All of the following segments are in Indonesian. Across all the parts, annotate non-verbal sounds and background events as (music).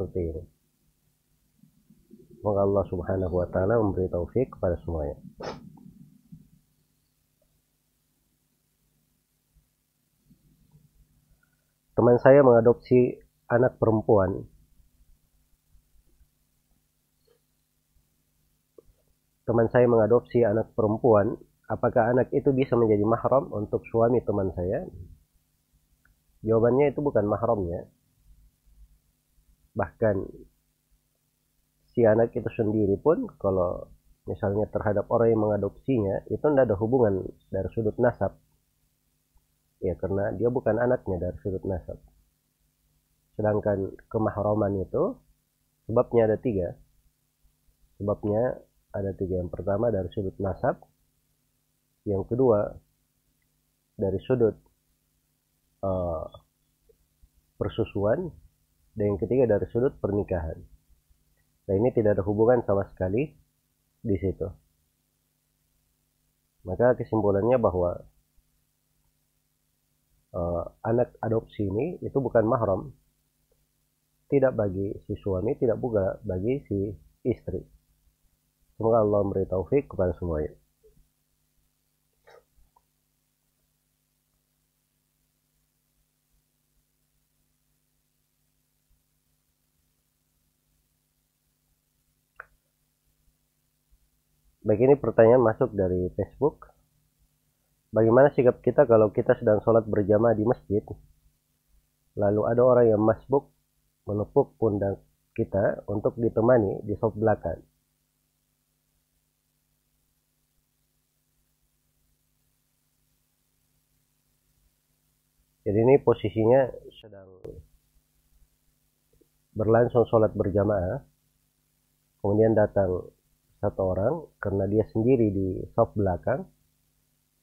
seperti ini. Semoga Allah Subhanahu wa taala memberi taufik kepada semuanya. Teman saya mengadopsi anak perempuan. Teman saya mengadopsi anak perempuan. Apakah anak itu bisa menjadi mahram untuk suami teman saya? Jawabannya itu bukan mahramnya. Bahkan si anak itu sendiri pun kalau misalnya terhadap orang yang mengadopsinya itu tidak ada hubungan dari sudut nasab. Ya karena dia bukan anaknya dari sudut nasab. Sedangkan kemahroman itu sebabnya ada tiga. Sebabnya ada tiga. Yang pertama dari sudut nasab. Yang kedua dari sudut uh, persusuan dan yang ketiga dari sudut pernikahan Nah ini tidak ada hubungan sama sekali di situ. Maka kesimpulannya bahwa uh, anak adopsi ini itu bukan mahram, tidak bagi si suami, tidak juga bagi si istri. Semoga Allah memberi taufik kepada semuanya. Baik ini pertanyaan masuk dari Facebook. Bagaimana sikap kita kalau kita sedang sholat berjamaah di masjid, lalu ada orang yang masbuk menepuk pundak kita untuk ditemani di sop belakang. Jadi ini posisinya sedang berlangsung sholat berjamaah, kemudian datang satu orang karena dia sendiri di soft belakang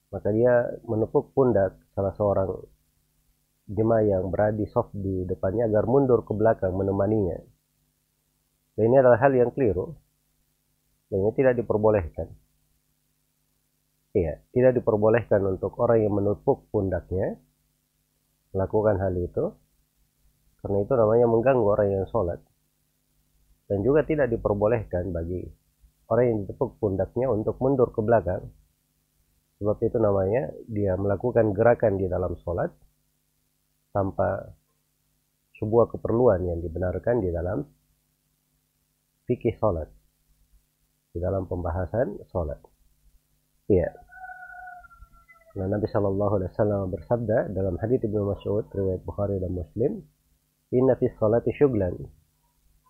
maka dia menepuk pundak salah seorang jemaah yang berada di soft di depannya agar mundur ke belakang menemaninya. Dan ini adalah hal yang keliru dan ini tidak diperbolehkan. Iya tidak diperbolehkan untuk orang yang menepuk pundaknya melakukan hal itu karena itu namanya mengganggu orang yang sholat. Dan juga tidak diperbolehkan bagi orang yang ditepuk pundaknya untuk mundur ke belakang. Sebab itu namanya dia melakukan gerakan di dalam sholat tanpa sebuah keperluan yang dibenarkan di dalam fikih sholat di dalam pembahasan sholat. Iya. Nah Nabi Shallallahu Alaihi Wasallam bersabda dalam hadits Ibnu Mas'ud riwayat Bukhari dan Muslim Inna fi sholati syuglan.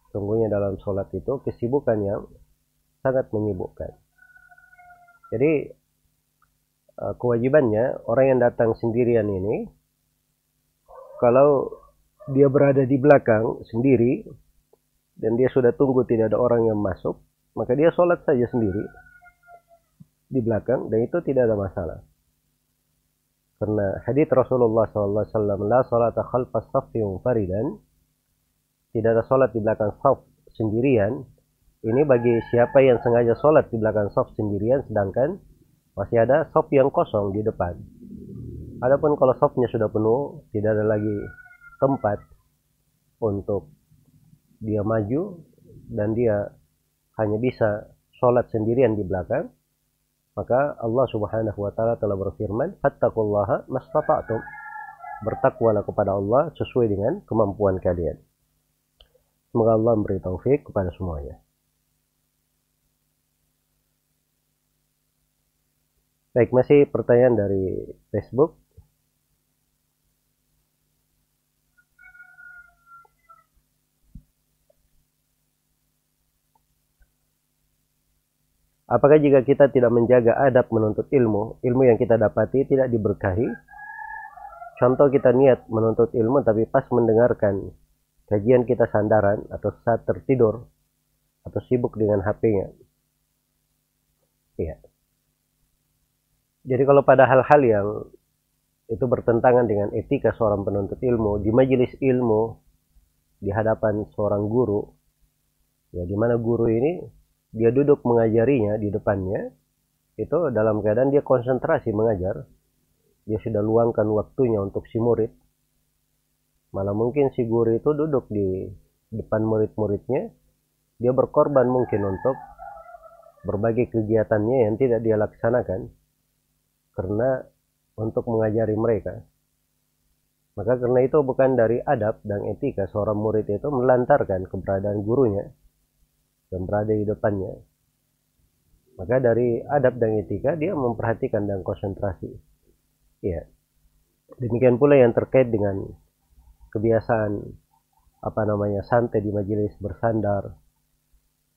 Sungguhnya dalam sholat itu kesibukan yang sangat menyibukkan. Jadi eh, kewajibannya orang yang datang sendirian ini kalau dia berada di belakang sendiri dan dia sudah tunggu tidak ada orang yang masuk, maka dia sholat saja sendiri di belakang dan itu tidak ada masalah. Karena hadits Rasulullah SAW, la salata khalfas saffi faridan, tidak ada sholat di belakang saf sendirian ini bagi siapa yang sengaja sholat di belakang soft sendirian sedangkan masih ada soft yang kosong di depan. Adapun kalau softnya sudah penuh, tidak ada lagi tempat untuk dia maju dan dia hanya bisa sholat sendirian di belakang, maka Allah Subhanahu wa taala telah berfirman, "Fattaqullaha mastata'tum." Bertakwalah kepada Allah sesuai dengan kemampuan kalian. Semoga Allah memberi taufik kepada semuanya. Baik, masih pertanyaan dari Facebook. Apakah jika kita tidak menjaga adab menuntut ilmu, ilmu yang kita dapati tidak diberkahi? Contoh kita niat menuntut ilmu tapi pas mendengarkan kajian kita sandaran atau saat tertidur atau sibuk dengan HP-nya. Iya. Jadi kalau pada hal-hal yang itu bertentangan dengan etika seorang penuntut ilmu di majelis ilmu di hadapan seorang guru ya di mana guru ini dia duduk mengajarinya di depannya itu dalam keadaan dia konsentrasi mengajar dia sudah luangkan waktunya untuk si murid. Malah mungkin si guru itu duduk di depan murid-muridnya dia berkorban mungkin untuk berbagai kegiatannya yang tidak dia laksanakan karena untuk mengajari mereka. Maka karena itu bukan dari adab dan etika seorang murid itu melantarkan keberadaan gurunya yang berada di depannya. Maka dari adab dan etika dia memperhatikan dan konsentrasi. Ya demikian pula yang terkait dengan kebiasaan apa namanya santai di majelis bersandar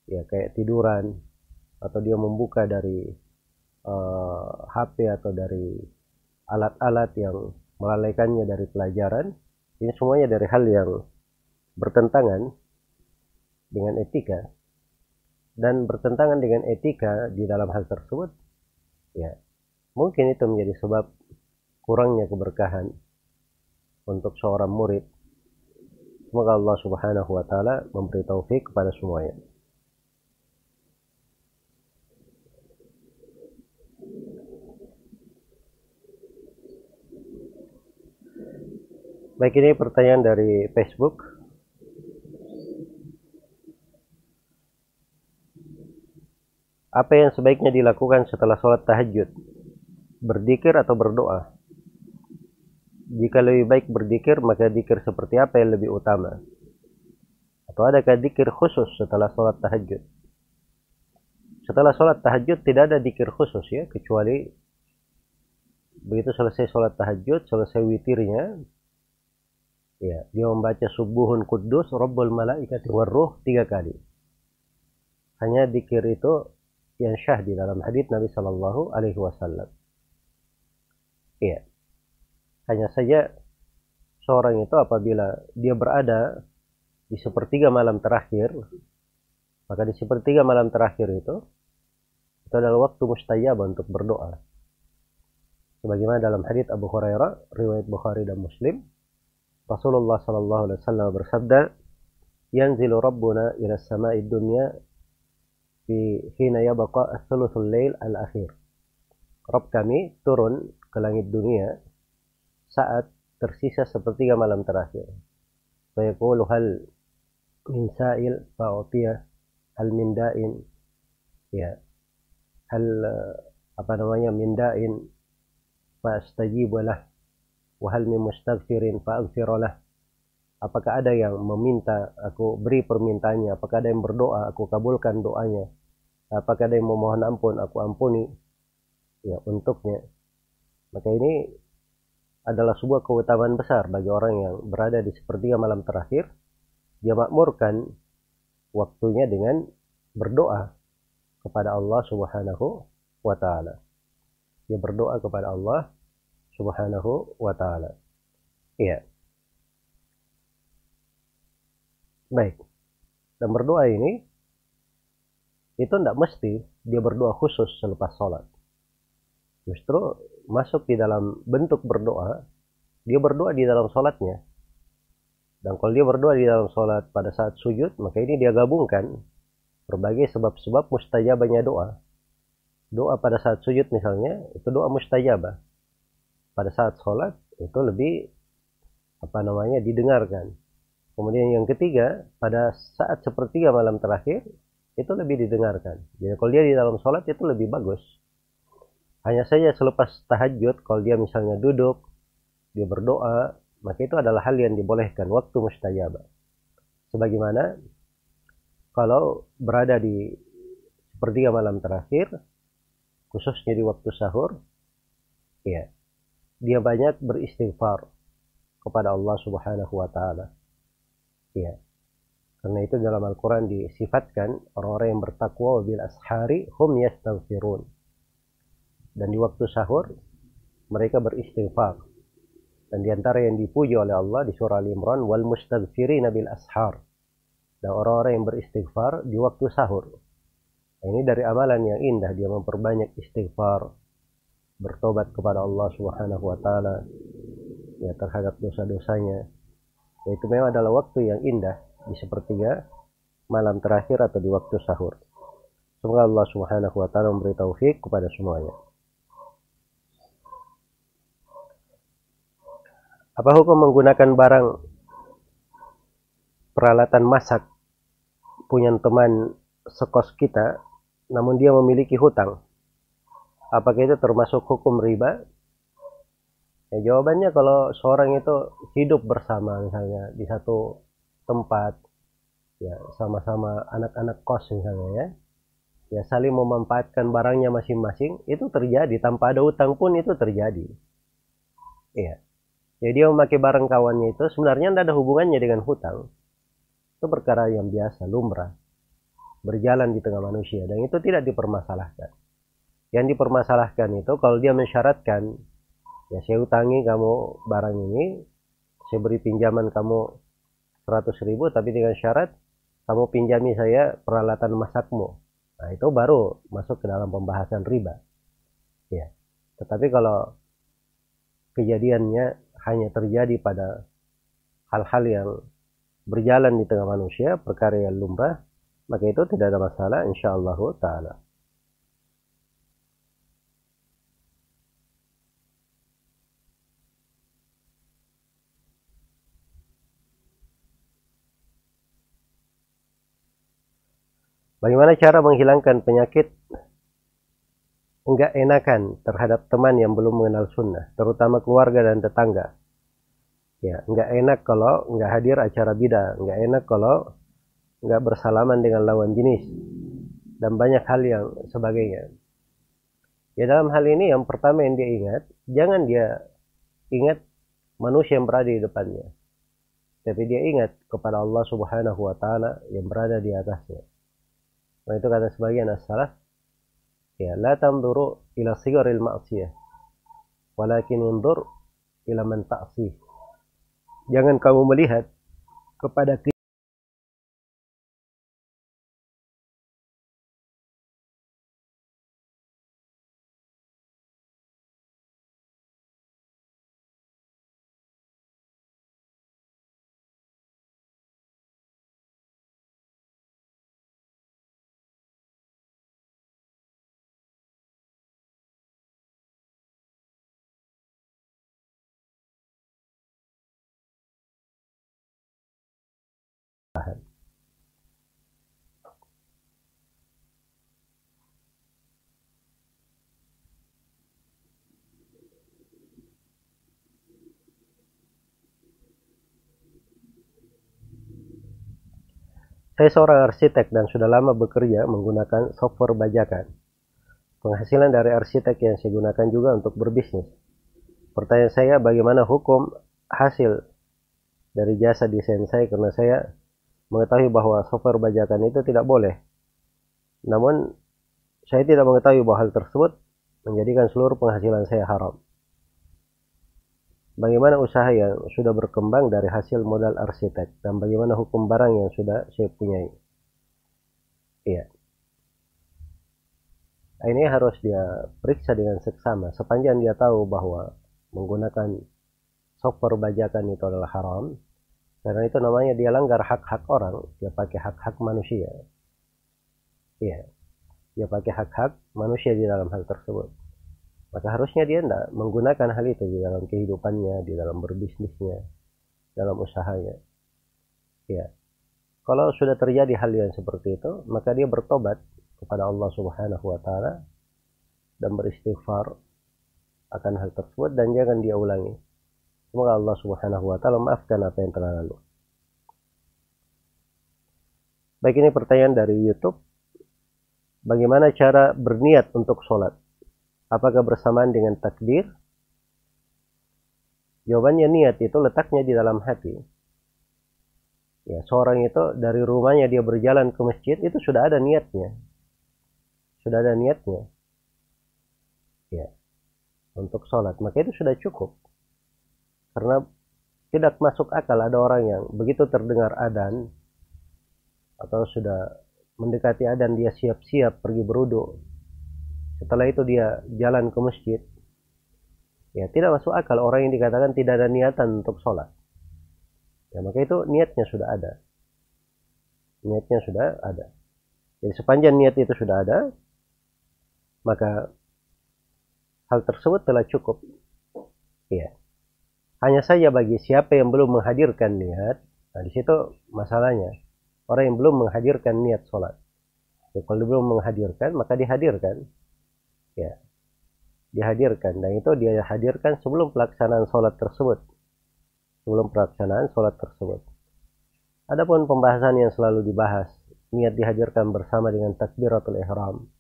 ya kayak tiduran atau dia membuka dari uh, eh, HP atau dari alat-alat yang melalaikannya dari pelajaran ini semuanya dari hal yang bertentangan dengan etika. Dan bertentangan dengan etika di dalam hal tersebut ya mungkin itu menjadi sebab kurangnya keberkahan untuk seorang murid. Semoga Allah subhanahu wa ta'ala memberi taufik kepada semuanya Baik ini pertanyaan dari Facebook. Apa yang sebaiknya dilakukan setelah sholat tahajud? Berdikir atau berdoa? Jika lebih baik berdikir, maka dikir seperti apa yang lebih utama? Atau adakah dikir khusus setelah sholat tahajud? Setelah sholat tahajud tidak ada dikir khusus ya, kecuali begitu selesai sholat tahajud, selesai witirnya, Ya, dia membaca subuhun kudus Rabbul malaikati warruh tiga kali. Hanya dikir itu yang syah di dalam hadis Nabi Shallallahu Alaihi Wasallam. Iya. Hanya saja seorang itu apabila dia berada di sepertiga malam terakhir, maka di sepertiga malam terakhir itu itu adalah waktu mustajab untuk berdoa. Sebagaimana dalam hadis Abu Hurairah, riwayat Bukhari dan Muslim, Rasulullah sallallahu alaihi wasallam bersabda, "Yanzilu Rabbuna ila samai dunya fi hina yabqa ats-tsulutsul lail al-akhir." Rabb kami turun ke langit dunia saat tersisa sepertiga malam terakhir. Fayaqulu hal min sa'il fa'utiyah hal min da'in ya hal apa namanya min da'in fa'astajibu lah wahal min mustaghfirin fa'aghfiralah apakah ada yang meminta aku beri permintaannya? Apakah ada yang berdoa aku kabulkan doanya? Apakah ada yang memohon ampun aku ampuni ya untuknya? Maka ini adalah sebuah keutamaan besar bagi orang yang berada di sepertiga malam terakhir. Dia makmurkan waktunya dengan berdoa kepada Allah Subhanahu wa taala. Dia berdoa kepada Allah Subhanahu wa taala. Iya. Baik. Dan berdoa ini itu tidak mesti dia berdoa khusus selepas sholat. Justru masuk di dalam bentuk berdoa, dia berdoa di dalam sholatnya. Dan kalau dia berdoa di dalam sholat pada saat sujud, maka ini dia gabungkan berbagai sebab-sebab mustajabahnya doa. Doa pada saat sujud misalnya, itu doa mustajabah pada saat sholat itu lebih apa namanya didengarkan. Kemudian yang ketiga, pada saat sepertiga malam terakhir, itu lebih didengarkan. Jadi kalau dia di dalam sholat itu lebih bagus. Hanya saja selepas tahajud, kalau dia misalnya duduk, dia berdoa, maka itu adalah hal yang dibolehkan, waktu mustajabah. Sebagaimana kalau berada di sepertiga malam terakhir, khususnya di waktu sahur, ya dia banyak beristighfar kepada Allah Subhanahu wa taala. Ya. Karena itu dalam Al-Qur'an disifatkan orang-orang yang bertakwa bil ashari hum yastaghfirun. Dan di waktu sahur mereka beristighfar. Dan di antara yang dipuji oleh Allah di surah Al-Imran wal mustaghfirina bil ashar. Dan orang-orang yang beristighfar di waktu sahur. Nah, ini dari amalan yang indah dia memperbanyak istighfar, bertobat kepada Allah Subhanahu wa taala ya terhadap dosa-dosanya. Itu memang adalah waktu yang indah di sepertiga malam terakhir atau di waktu sahur. Semoga Allah Subhanahu wa taala memberi taufik kepada semuanya. Apa hukum menggunakan barang peralatan masak punya teman sekos kita, namun dia memiliki hutang. Apakah itu termasuk hukum riba? Ya, jawabannya kalau seorang itu hidup bersama misalnya di satu tempat, ya sama-sama anak-anak kos misalnya ya, ya saling memanfaatkan barangnya masing-masing, itu terjadi tanpa ada utang pun itu terjadi. Iya. Jadi dia memakai barang kawannya itu sebenarnya tidak ada hubungannya dengan hutang. Itu perkara yang biasa, lumrah. Berjalan di tengah manusia. Dan itu tidak dipermasalahkan. Yang dipermasalahkan itu kalau dia mensyaratkan, ya saya utangi kamu barang ini, saya beri pinjaman kamu 100 ribu, tapi dengan syarat kamu pinjami saya peralatan masakmu. Nah itu baru masuk ke dalam pembahasan riba. Ya. Tetapi kalau kejadiannya hanya terjadi pada hal-hal yang berjalan di tengah manusia, perkara yang lumrah, maka itu tidak ada masalah insyaallah taala. Bagaimana cara menghilangkan penyakit enggak enakan terhadap teman yang belum mengenal sunnah, terutama keluarga dan tetangga? Ya, enggak enak kalau enggak hadir acara bidah, enggak enak kalau enggak bersalaman dengan lawan jenis, dan banyak hal yang sebagainya. Ya dalam hal ini yang pertama yang dia ingat, jangan dia ingat manusia yang berada di depannya. Tapi dia ingat kepada Allah subhanahu wa ta'ala yang berada di atasnya. Nah itu kata sebagian as-salaf, ya la tamduru ila sigaril ma'siyah, walakin undur ila man ta'sih. Jangan kamu melihat kepada Saya seorang arsitek dan sudah lama bekerja menggunakan software bajakan. Penghasilan dari arsitek yang saya gunakan juga untuk berbisnis. Pertanyaan saya, bagaimana hukum hasil dari jasa desain saya karena saya mengetahui bahwa software bajakan itu tidak boleh. Namun, saya tidak mengetahui bahwa hal tersebut menjadikan seluruh penghasilan saya haram. Bagaimana usaha yang sudah berkembang dari hasil modal arsitek dan bagaimana hukum barang yang sudah saya punyai. Iya. Ini harus dia periksa dengan seksama sepanjang dia tahu bahwa menggunakan software bajakan itu adalah haram. Karena itu namanya dia langgar hak-hak orang, dia pakai hak-hak manusia. Iya. Dia pakai hak-hak manusia di dalam hal tersebut maka harusnya dia tidak menggunakan hal itu di dalam kehidupannya, di dalam berbisnisnya, dalam usahanya. Ya. Kalau sudah terjadi hal yang seperti itu, maka dia bertobat kepada Allah Subhanahu wa taala dan beristighfar akan hal tersebut dan jangan dia ulangi. Semoga Allah Subhanahu wa taala maafkan apa yang telah lalu. Baik ini pertanyaan dari YouTube. Bagaimana cara berniat untuk sholat? Apakah bersamaan dengan takdir? Jawabannya niat itu letaknya di dalam hati. Ya, seorang itu dari rumahnya dia berjalan ke masjid itu sudah ada niatnya. Sudah ada niatnya. Ya. Untuk sholat. Maka itu sudah cukup. Karena tidak masuk akal ada orang yang begitu terdengar adan atau sudah mendekati adan dia siap-siap pergi beruduk setelah itu dia jalan ke masjid ya tidak masuk akal orang yang dikatakan tidak ada niatan untuk sholat ya maka itu niatnya sudah ada niatnya sudah ada jadi sepanjang niat itu sudah ada maka hal tersebut telah cukup ya hanya saja bagi siapa yang belum menghadirkan niat Nah, di situ masalahnya. Orang yang belum menghadirkan niat sholat. Ya, kalau belum menghadirkan, maka dihadirkan. Ya, dihadirkan. Dan itu dia hadirkan sebelum pelaksanaan sholat tersebut. Sebelum pelaksanaan sholat tersebut. Adapun pembahasan yang selalu dibahas, niat dihadirkan bersama dengan takbiratul ihram.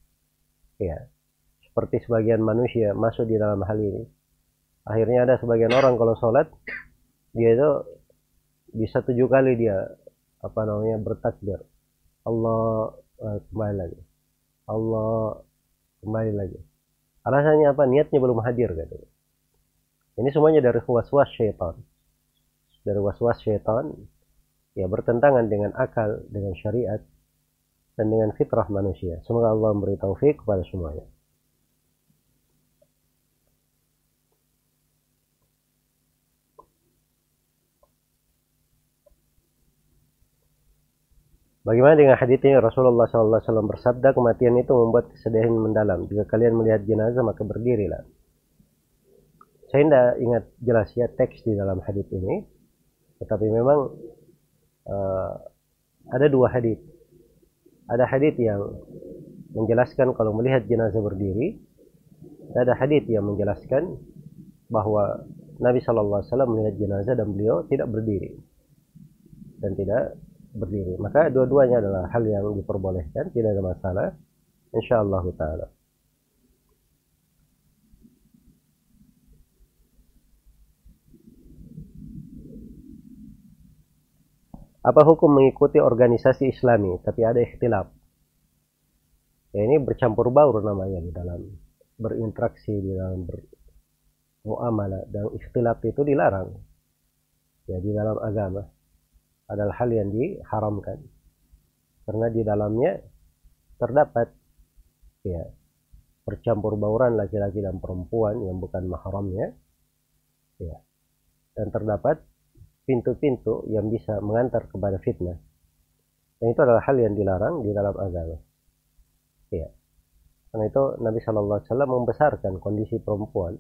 Ya, seperti sebagian manusia masuk di dalam hal ini. Akhirnya ada sebagian orang kalau sholat, dia itu bisa tujuh kali dia apa namanya bertakbir Allah kembali lagi Allah kembali lagi. Alasannya apa? Niatnya belum hadir katanya. Ini semuanya dari was-was syaitan. Dari was-was syaitan ya bertentangan dengan akal dengan syariat dan dengan fitrah manusia. Semoga Allah memberi taufik kepada semuanya Bagaimana dengan hadits ini Rasulullah SAW bersabda kematian itu membuat kesedihan mendalam. Jika kalian melihat jenazah maka berdirilah. Saya tidak ingat jelas ya teks di dalam hadits ini, tetapi memang uh, ada dua hadits. Ada hadits yang menjelaskan kalau melihat jenazah berdiri, ada hadits yang menjelaskan bahwa Nabi SAW melihat jenazah dan beliau tidak berdiri dan tidak berdiri. Maka dua-duanya adalah hal yang diperbolehkan, tidak ada masalah. Insyaallah taala. Apa hukum mengikuti organisasi Islami tapi ada ikhtilaf? Ya ini bercampur baur namanya di dalam berinteraksi di dalam bermuamalah dan ikhtilaf itu dilarang ya di dalam agama adalah hal yang diharamkan. Karena di dalamnya terdapat ya percampur bauran laki-laki dan perempuan yang bukan mahramnya ya. Dan terdapat pintu-pintu yang bisa mengantar kepada fitnah. Dan itu adalah hal yang dilarang di dalam agama. Ya. Karena itu Nabi Shallallahu Alaihi Wasallam membesarkan kondisi perempuan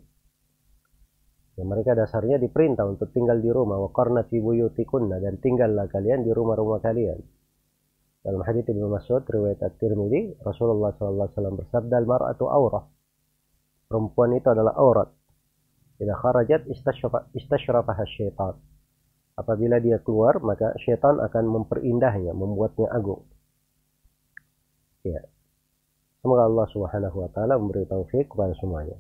Ya, mereka dasarnya diperintah untuk tinggal di rumah. Wa qarna fi buyutikunna dan tinggallah kalian di rumah-rumah kalian. Dalam hadis Ibnu Mas'ud riwayat At-Tirmidzi, Rasulullah SAW bersabda, "Al-mar'atu aurah." Perempuan itu adalah aurat. Jika kharajat istashrafaha syaitan. Apabila dia keluar, maka syaitan akan memperindahnya, membuatnya agung. Ya. Semoga Allah Subhanahu wa taala memberi taufik kepada semuanya.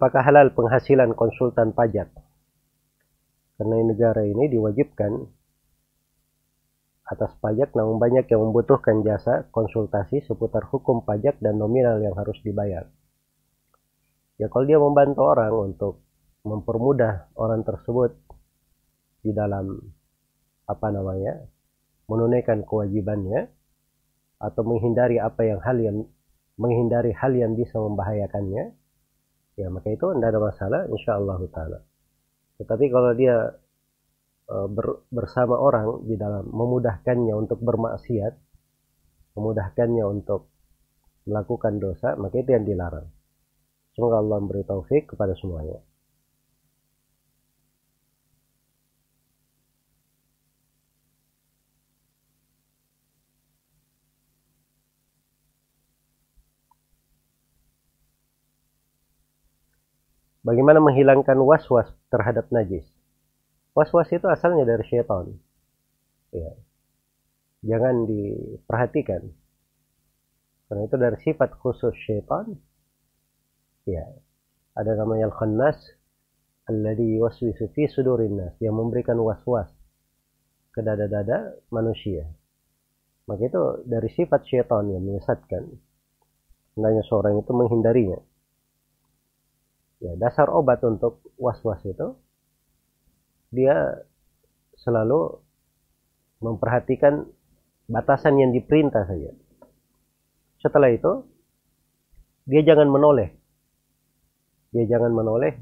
Apakah halal penghasilan konsultan pajak? Karena negara ini diwajibkan atas pajak namun banyak yang membutuhkan jasa konsultasi seputar hukum pajak dan nominal yang harus dibayar. Ya kalau dia membantu orang untuk mempermudah orang tersebut di dalam apa namanya menunaikan kewajibannya atau menghindari apa yang hal yang menghindari hal yang bisa membahayakannya ya maka itu tidak ada masalah insya Allah taala. Tetapi kalau dia e, ber, bersama orang di dalam memudahkannya untuk bermaksiat memudahkannya untuk melakukan dosa maka itu yang dilarang. Semoga Allah memberi taufik kepada semuanya Bagaimana menghilangkan was-was terhadap najis? Was-was itu asalnya dari syaitan. Ya. Jangan diperhatikan. Karena itu dari sifat khusus syaitan. Ya. Ada namanya al-khannas alladhi waswisu fi sudurin nas yang memberikan was-was ke dada-dada manusia. Maka itu dari sifat syaitan yang menyesatkan. Hendaknya seorang itu menghindarinya ya dasar obat untuk was-was itu dia selalu memperhatikan batasan yang diperintah saja. Setelah itu dia jangan menoleh. Dia jangan menoleh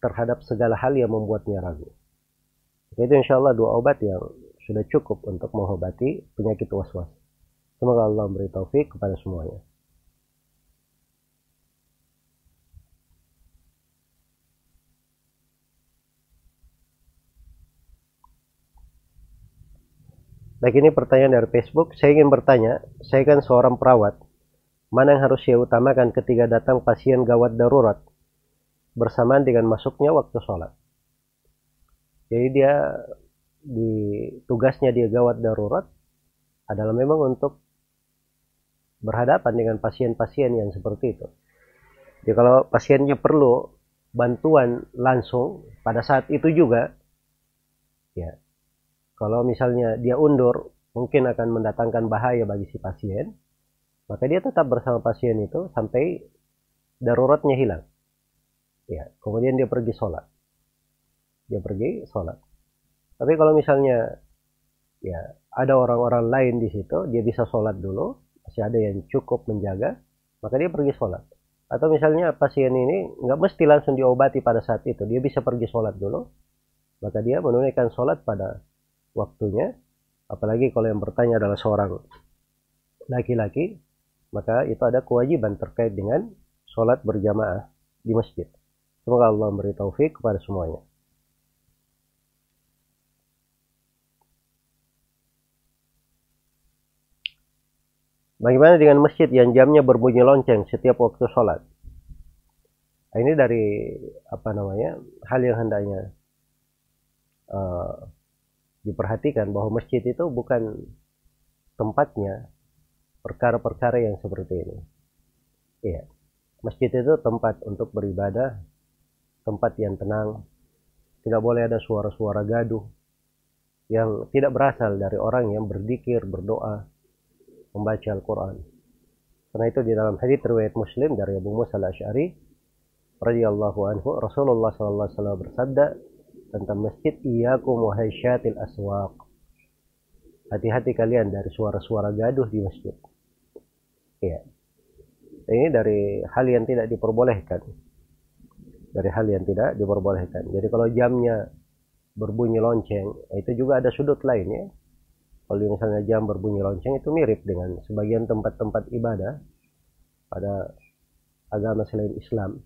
terhadap segala hal yang membuatnya ragu. Itu insya Allah dua obat yang sudah cukup untuk mengobati penyakit was-was. Semoga Allah memberi taufik kepada semuanya. Baik ini pertanyaan dari Facebook. Saya ingin bertanya, saya kan seorang perawat. Mana yang harus saya utamakan ketika datang pasien gawat darurat bersamaan dengan masuknya waktu sholat? Jadi dia di tugasnya dia gawat darurat adalah memang untuk berhadapan dengan pasien-pasien yang seperti itu. Jadi kalau pasiennya perlu bantuan langsung pada saat itu juga, ya kalau misalnya dia undur, mungkin akan mendatangkan bahaya bagi si pasien. Maka dia tetap bersama pasien itu sampai daruratnya hilang. Ya, kemudian dia pergi sholat. Dia pergi sholat. Tapi kalau misalnya ya ada orang-orang lain di situ, dia bisa sholat dulu, masih ada yang cukup menjaga, maka dia pergi sholat. Atau misalnya pasien ini nggak mesti langsung diobati pada saat itu, dia bisa pergi sholat dulu, maka dia menunaikan sholat pada waktunya. Apalagi kalau yang bertanya adalah seorang laki-laki maka itu ada kewajiban terkait dengan sholat berjamaah di masjid. Semoga Allah memberi taufik kepada semuanya. Bagaimana dengan masjid yang jamnya berbunyi lonceng setiap waktu sholat? Nah, ini dari apa namanya hal yang hendaknya uh, diperhatikan bahwa masjid itu bukan tempatnya perkara-perkara yang seperti ini. Iya. Masjid itu tempat untuk beribadah, tempat yang tenang. Tidak boleh ada suara-suara gaduh yang tidak berasal dari orang yang berzikir, berdoa, membaca Al-Quran. Karena itu di dalam hadis riwayat Muslim dari Abu Musa al-Asy'ari radhiyallahu anhu Rasulullah sallallahu alaihi wasallam bersabda tentang masjid iyyakum wahai syatil aswaq. Hati-hati kalian dari suara-suara gaduh di masjid. Ya ini dari hal yang tidak diperbolehkan. Dari hal yang tidak diperbolehkan. Jadi kalau jamnya berbunyi lonceng itu juga ada sudut lain ya. Kalau misalnya jam berbunyi lonceng itu mirip dengan sebagian tempat-tempat ibadah pada agama selain Islam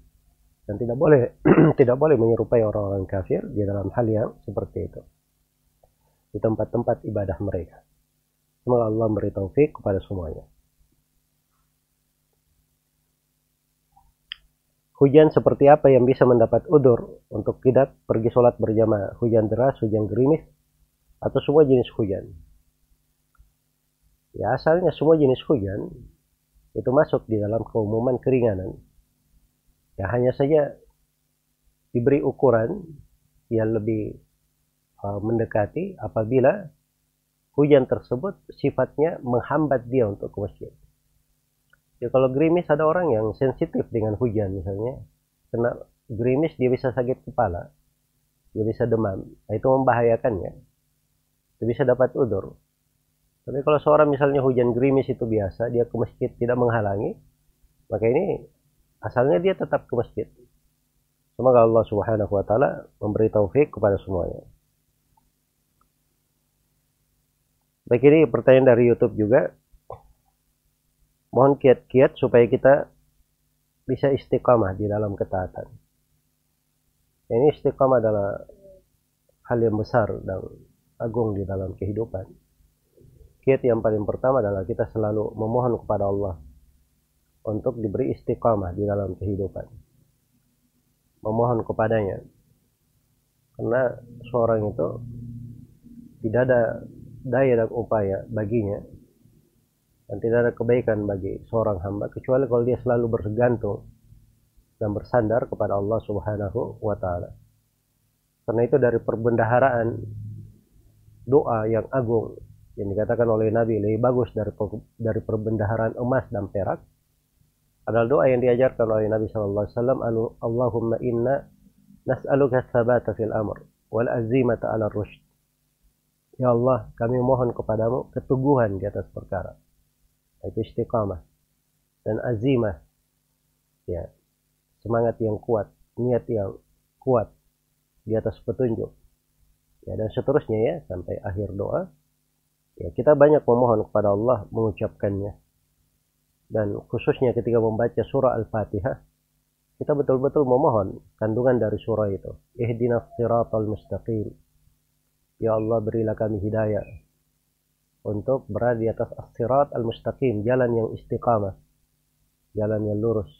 dan tidak boleh (clears throat) tidak boleh menyerupai orang-orang kafir di dalam hal yang seperti itu di tempat-tempat ibadah mereka. Semoga Allah beri taufik kepada semuanya. Hujan seperti apa yang bisa mendapat udur untuk tidak pergi sholat berjamaah? Hujan deras, hujan gerimis, atau semua jenis hujan? Ya asalnya semua jenis hujan itu masuk di dalam keumuman keringanan ya hanya saja diberi ukuran yang lebih uh, mendekati apabila hujan tersebut sifatnya menghambat dia untuk ke masjid. Ya kalau gerimis ada orang yang sensitif dengan hujan misalnya, kena gerimis dia bisa sakit kepala, dia bisa demam, nah, itu membahayakannya. Dia bisa dapat udur. Tapi kalau seorang misalnya hujan gerimis itu biasa, dia ke masjid tidak menghalangi, maka ini asalnya dia tetap ke masjid. Semoga Allah Subhanahu wa taala memberi taufik kepada semuanya. Baik ini pertanyaan dari YouTube juga. Mohon kiat-kiat supaya kita bisa istiqamah di dalam ketaatan. Ini istiqamah adalah hal yang besar dan agung di dalam kehidupan. Kiat yang paling pertama adalah kita selalu memohon kepada Allah untuk diberi istiqamah di dalam kehidupan. Memohon kepadanya. Karena seorang itu tidak ada daya dan upaya baginya dan tidak ada kebaikan bagi seorang hamba kecuali kalau dia selalu bergantung dan bersandar kepada Allah Subhanahu wa taala. Karena itu dari perbendaharaan doa yang agung yang dikatakan oleh Nabi lebih bagus dari dari perbendaharaan emas dan perak adalah doa yang diajarkan oleh Nabi Shallallahu Alaihi Wasallam Allahumma inna nas'aluka sabata fil amr wal azimata ala rushd. Ya Allah kami mohon kepadamu keteguhan di atas perkara. Itu istiqamah dan azimah. Ya semangat yang kuat niat yang kuat di atas petunjuk. Ya dan seterusnya ya sampai akhir doa. Ya, kita banyak memohon kepada Allah mengucapkannya. Dan khususnya ketika membaca surah Al-Fatihah, kita betul-betul memohon kandungan dari surah itu. Ihdinas siratal mustaqim. Ya Allah berilah kami hidayah untuk berada di atas as-sirat al-mustaqim, jalan yang istiqamah, jalan yang lurus.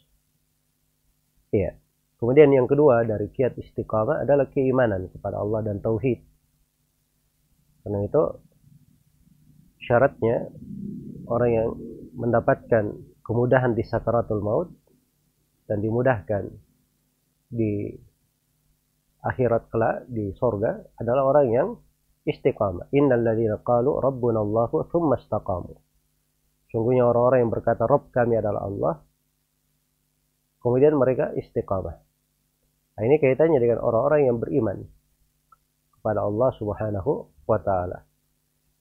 Iya. Kemudian yang kedua dari kiat istiqamah adalah keimanan kepada Allah dan tauhid. Karena itu syaratnya orang yang mendapatkan kemudahan di sakaratul maut dan dimudahkan di akhirat kelak di sorga adalah orang yang istiqamah. Innal ladzina qalu rabbuna Allahu tsumma istaqamu. Sungguhnya orang-orang yang berkata Rabb kami adalah Allah kemudian mereka istiqamah. Nah, ini kaitannya dengan orang-orang yang beriman kepada Allah Subhanahu wa taala.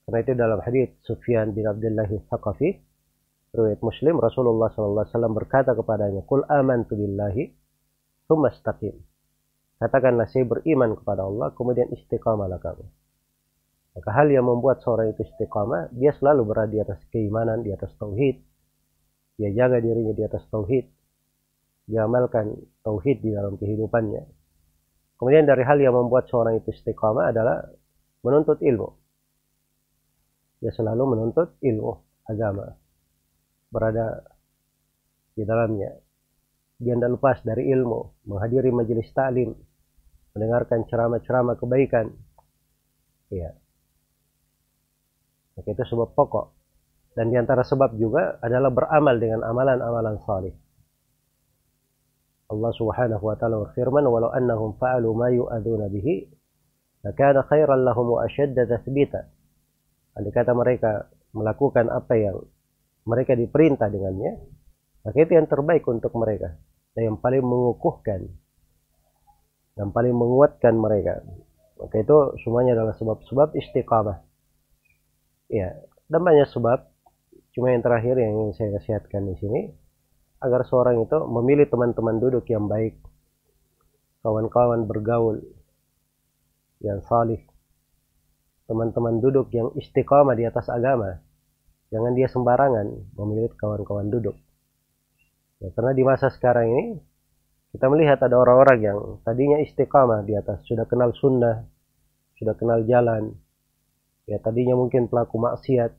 Karena itu dalam hadis Sufyan bin Abdullah Thaqafi riwayat Muslim Rasulullah SAW berkata kepadanya, "Qul amantu billahi istaqim." Katakanlah saya beriman kepada Allah, kemudian istiqamalah kamu. Maka hal yang membuat seorang itu istiqamah, dia selalu berada di atas keimanan, di atas tauhid. Dia jaga dirinya di atas tauhid. Dia amalkan tauhid di dalam kehidupannya. Kemudian dari hal yang membuat seorang itu istiqamah adalah menuntut ilmu. Dia selalu menuntut ilmu agama berada di dalamnya. Dia tidak lepas dari ilmu, menghadiri majelis taklim, mendengarkan ceramah-ceramah kebaikan. Ya. Maka itu sebab pokok. Dan di antara sebab juga adalah beramal dengan amalan-amalan salih. Allah Subhanahu wa taala berfirman, "Walau annahum fa'alu ma yu'adzuna bihi, lakana khairan lahum wa ashadda tathbita." Andai kata mereka melakukan apa yang mereka diperintah dengannya, maka itu yang terbaik untuk mereka dan yang paling mengukuhkan yang paling menguatkan mereka. Maka itu semuanya adalah sebab-sebab istiqamah. Ya, dan banyak sebab. Cuma yang terakhir yang ingin saya nasihatkan di sini agar seorang itu memilih teman-teman duduk yang baik, kawan-kawan bergaul yang salih, teman-teman duduk yang istiqamah di atas agama, Jangan dia sembarangan memilih kawan-kawan duduk. Ya, karena di masa sekarang ini kita melihat ada orang-orang yang tadinya istiqamah di atas, sudah kenal sunnah, sudah kenal jalan. Ya tadinya mungkin pelaku maksiat.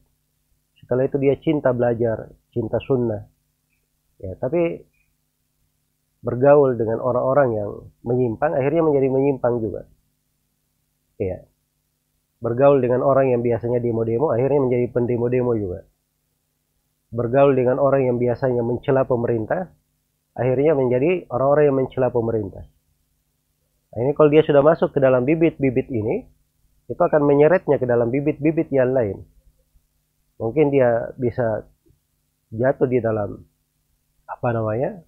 Setelah itu dia cinta belajar, cinta sunnah. Ya, tapi bergaul dengan orang-orang yang menyimpang akhirnya menjadi menyimpang juga. Ya, bergaul dengan orang yang biasanya demo-demo akhirnya menjadi pendemo-demo juga. Bergaul dengan orang yang biasanya mencela pemerintah akhirnya menjadi orang-orang yang mencela pemerintah. Nah, ini kalau dia sudah masuk ke dalam bibit-bibit ini itu akan menyeretnya ke dalam bibit-bibit yang lain. Mungkin dia bisa jatuh di dalam apa namanya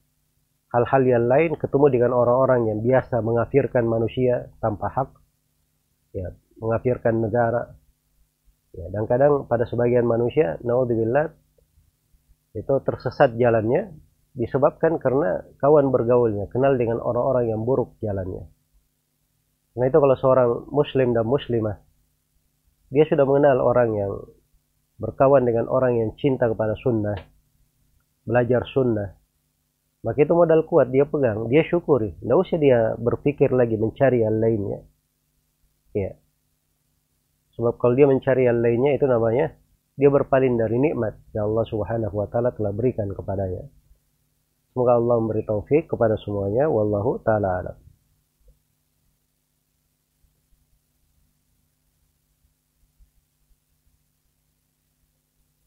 hal-hal yang lain ketemu dengan orang-orang yang biasa mengafirkan manusia tanpa hak. Ya mengafirkan negara. Ya, dan kadang pada sebagian manusia, naudzubillah, itu tersesat jalannya disebabkan karena kawan bergaulnya, kenal dengan orang-orang yang buruk jalannya. Nah itu kalau seorang muslim dan muslimah, dia sudah mengenal orang yang berkawan dengan orang yang cinta kepada sunnah, belajar sunnah, maka itu modal kuat dia pegang, dia syukuri. Tidak usah dia berpikir lagi mencari yang lainnya. Ya. Sebab kalau dia mencari yang lainnya itu namanya dia berpaling dari nikmat yang Allah Subhanahu wa taala telah berikan kepadanya. Semoga Allah memberi taufik kepada semuanya wallahu taala alam.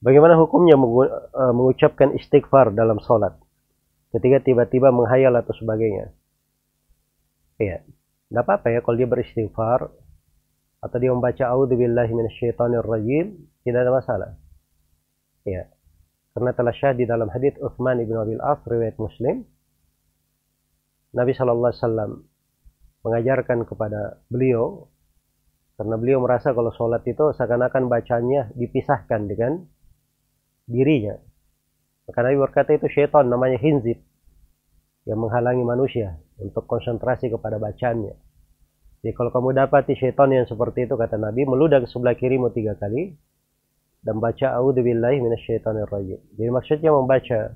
Bagaimana hukumnya eh, mengucapkan istighfar dalam sholat ketika tiba-tiba menghayal atau sebagainya? Iya, tidak apa-apa ya kalau dia beristighfar atau dia membaca auzubillahi rajim tidak ada masalah. Ya. Karena telah syahid di dalam hadis Utsman bin Abil As riwayat Muslim Nabi Shallallahu alaihi wasallam mengajarkan kepada beliau karena beliau merasa kalau sholat itu seakan-akan bacanya dipisahkan dengan dirinya. Maka Nabi berkata itu syaitan namanya hinzib yang menghalangi manusia untuk konsentrasi kepada bacaannya. Jadi kalau kamu dapati syaitan yang seperti itu kata Nabi meludah ke sebelah kirimu tiga kali, dan baca a'udzubillahi minasyaitonirrajim. Jadi maksudnya membaca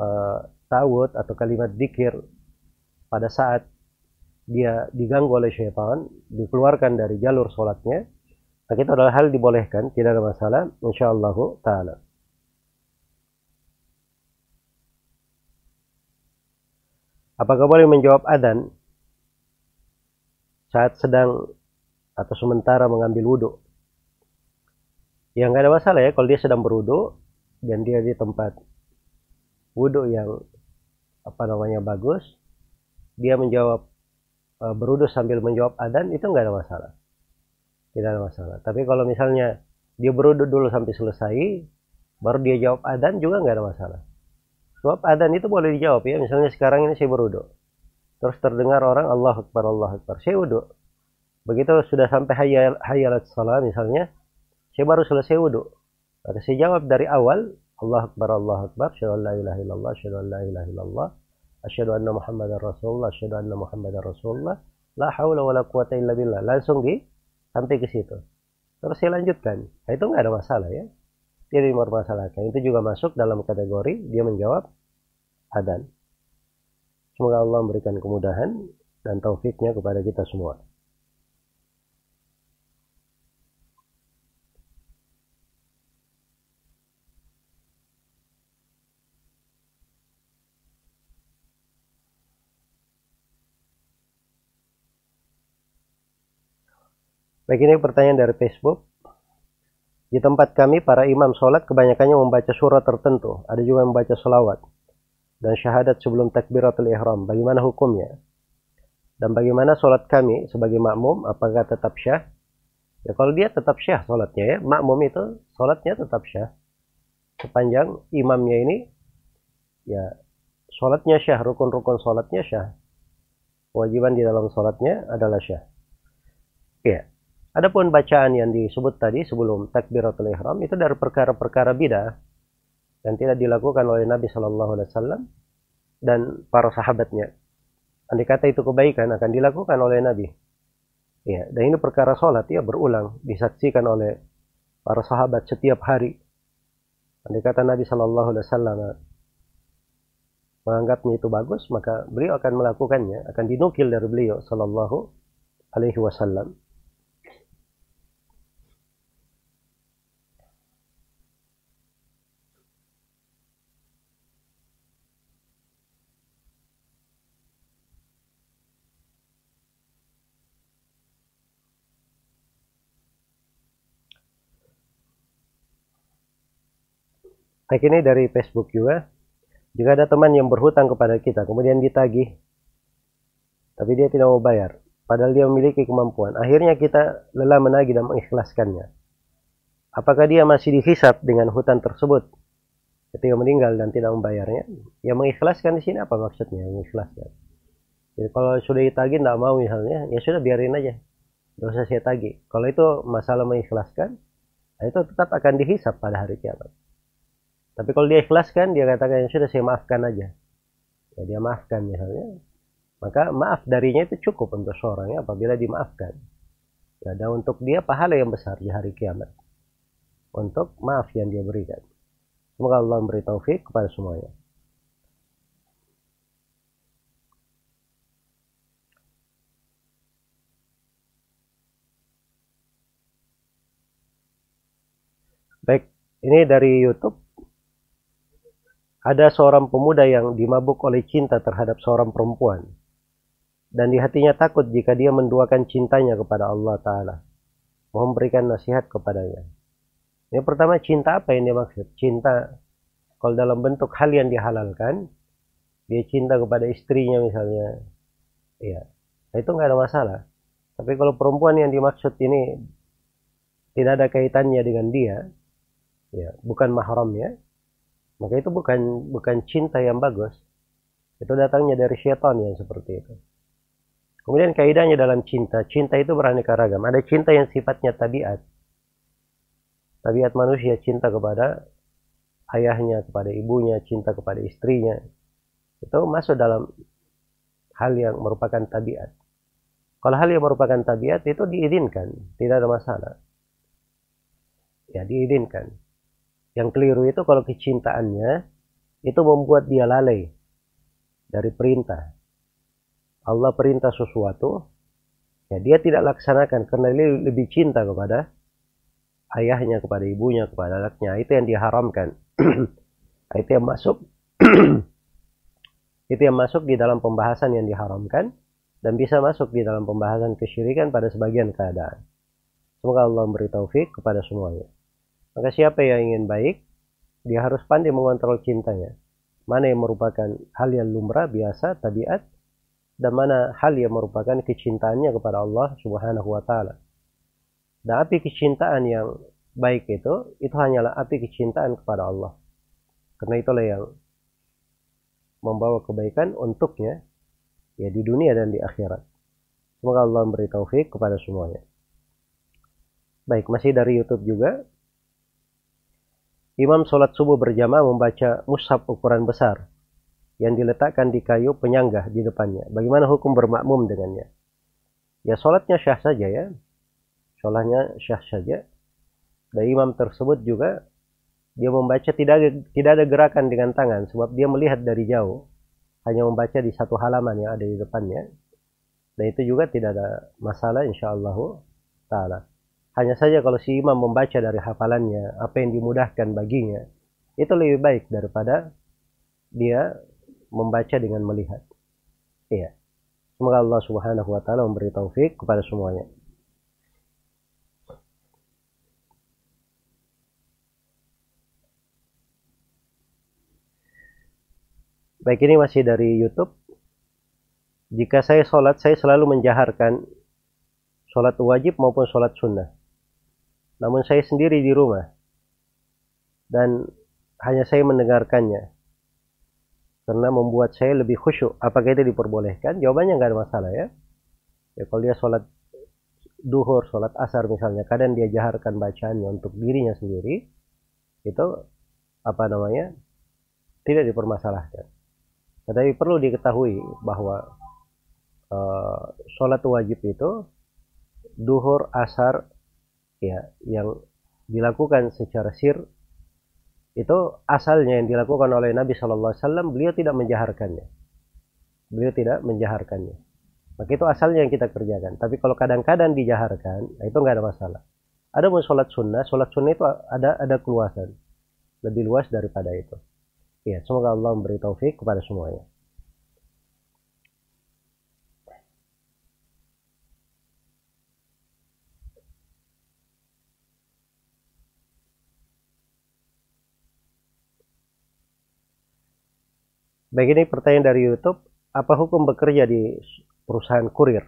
uh, ta'awud atau kalimat zikir pada saat dia diganggu oleh syaitan, dikeluarkan dari jalur sholatnya, maka itu adalah hal dibolehkan, tidak ada masalah, insyaallah ta'ala. Apakah boleh menjawab adan saat sedang atau sementara mengambil wudhu? Ya nggak ada masalah ya kalau dia sedang berwudhu dan dia di tempat wudhu yang apa namanya bagus, dia menjawab e, berwudhu sambil menjawab adan itu nggak ada masalah, tidak ada masalah. Tapi kalau misalnya dia berwudhu dulu sampai selesai, baru dia jawab adan juga nggak ada masalah. Sebab adan itu boleh dijawab ya. Misalnya sekarang ini saya berwudu. Terus terdengar orang Allah Akbar, Allah Akbar. Saya wudu. Begitu sudah sampai hayal, hayalat salat misalnya. Saya baru selesai wudu. Maka saya jawab dari awal. Allah Akbar, Allah Akbar. Asyadu an la ilaha illallah. Asyadu an la ilaha illallah. Asyadu anna Muhammadan Rasulullah. Asyadu anna Muhammadan Rasulullah. La hawla wa la quwata illa billah. Langsung di sampai ke situ. Terus saya lanjutkan. Nah, itu nggak ada masalah ya dia dipermasalahkan. Itu juga masuk dalam kategori dia menjawab adan. Semoga Allah memberikan kemudahan dan taufiknya kepada kita semua. Baik ini pertanyaan dari Facebook. Di tempat kami, para imam sholat kebanyakannya membaca surat tertentu. Ada juga yang membaca selawat. Dan syahadat sebelum takbiratul ihram. Bagaimana hukumnya? Dan bagaimana sholat kami sebagai makmum? Apakah tetap syah? Ya kalau dia tetap syah sholatnya ya. Makmum itu sholatnya tetap syah. Sepanjang imamnya ini ya sholatnya syah. Rukun-rukun sholatnya syah. Kewajiban di dalam sholatnya adalah syah. Ya. Adapun bacaan yang disebut tadi sebelum takbiratul ihram itu dari perkara-perkara bidah dan tidak dilakukan oleh Nabi Shallallahu Alaihi Wasallam dan para sahabatnya. Andai kata itu kebaikan akan dilakukan oleh Nabi. Ya, dan ini perkara sholat ya berulang disaksikan oleh para sahabat setiap hari. Andai kata Nabi Shallallahu Alaihi Wasallam menganggapnya itu bagus, maka beliau akan melakukannya, akan dinukil dari beliau Shallallahu Alaihi Wasallam. Baik ini dari Facebook juga. Jika ada teman yang berhutang kepada kita, kemudian ditagih, tapi dia tidak mau bayar, padahal dia memiliki kemampuan. Akhirnya kita lelah menagih dan mengikhlaskannya. Apakah dia masih dihisap dengan hutang tersebut ketika meninggal dan tidak membayarnya? Yang mengikhlaskan di sini apa maksudnya? Mengikhlaskan. Jadi kalau sudah ditagih tidak mau misalnya, ya sudah biarin aja. Tidak usah saya tagih. Kalau itu masalah mengikhlaskan, itu tetap akan dihisap pada hari kiamat. Tapi kalau dia ikhlaskan, dia katakan yang sudah saya maafkan aja. Ya, dia maafkan misalnya. Maka maaf darinya itu cukup untuk seorang ya, apabila dimaafkan. Ya, dan untuk dia pahala yang besar di hari kiamat. Untuk maaf yang dia berikan. Semoga Allah memberi taufik kepada semuanya. Baik, ini dari YouTube ada seorang pemuda yang dimabuk oleh cinta terhadap seorang perempuan. Dan di hatinya takut jika dia menduakan cintanya kepada Allah Ta'ala. Mau memberikan nasihat kepadanya. Yang pertama cinta apa yang dia maksud? Cinta kalau dalam bentuk hal yang dihalalkan. Dia cinta kepada istrinya misalnya. Iya. Nah, itu nggak ada masalah. Tapi kalau perempuan yang dimaksud ini tidak ada kaitannya dengan dia, ya bukan mahramnya, maka itu bukan bukan cinta yang bagus. Itu datangnya dari syaitan yang seperti itu. Kemudian kaidahnya dalam cinta, cinta itu beraneka ragam. Ada cinta yang sifatnya tabiat. Tabiat manusia cinta kepada ayahnya, kepada ibunya, cinta kepada istrinya. Itu masuk dalam hal yang merupakan tabiat. Kalau hal yang merupakan tabiat itu diizinkan, tidak ada masalah. ya diizinkan yang keliru itu kalau kecintaannya itu membuat dia lalai dari perintah Allah perintah sesuatu ya dia tidak laksanakan karena dia lebih cinta kepada ayahnya kepada ibunya kepada anaknya itu yang diharamkan (clears throat) itu yang masuk (clears throat) itu yang masuk di dalam pembahasan yang diharamkan dan bisa masuk di dalam pembahasan kesyirikan pada sebagian keadaan. Semoga Allah memberi taufik kepada semuanya. Maka siapa yang ingin baik, dia harus pandai mengontrol cintanya. Mana yang merupakan hal yang lumrah, biasa, tabiat, dan mana hal yang merupakan kecintaannya kepada Allah Subhanahu wa taala. Dan api kecintaan yang baik itu, itu hanyalah api kecintaan kepada Allah. Karena itulah yang membawa kebaikan untuknya ya di dunia dan di akhirat. Semoga Allah memberi taufik kepada semuanya. Baik, masih dari YouTube juga. Imam sholat subuh berjamaah membaca mushaf ukuran besar yang diletakkan di kayu penyanggah di depannya. Bagaimana hukum bermakmum dengannya? Ya sholatnya syah saja ya. Sholatnya syah saja. Dan imam tersebut juga dia membaca tidak tidak ada gerakan dengan tangan sebab dia melihat dari jauh hanya membaca di satu halaman yang ada di depannya dan itu juga tidak ada masalah insyaallah taala hanya saja kalau si imam membaca dari hafalannya apa yang dimudahkan baginya itu lebih baik daripada dia membaca dengan melihat iya semoga Allah subhanahu wa taala memberi taufik kepada semuanya Baik ini masih dari YouTube. Jika saya sholat, saya selalu menjaharkan sholat wajib maupun sholat sunnah. Namun saya sendiri di rumah. Dan hanya saya mendengarkannya. Karena membuat saya lebih khusyuk. Apakah itu diperbolehkan? Jawabannya nggak ada masalah ya. Ya kalau dia sholat duhur, sholat asar misalnya, kadang dia jaharkan bacaannya untuk dirinya sendiri, itu apa namanya tidak dipermasalahkan. Tetapi perlu diketahui bahwa uh, sholat wajib itu duhur asar ya yang dilakukan secara sir itu asalnya yang dilakukan oleh Nabi Shallallahu Alaihi Wasallam beliau tidak menjaharkannya. Beliau tidak menjaharkannya. Maka itu asalnya yang kita kerjakan. Tapi kalau kadang-kadang dijaharkan nah itu nggak ada masalah. Ada pun sholat sunnah sholat sunnah itu ada ada keluasan. Lebih luas daripada itu. Ya, semoga Allah memberi taufik kepada semuanya. Baik ini pertanyaan dari YouTube, apa hukum bekerja di perusahaan kurir?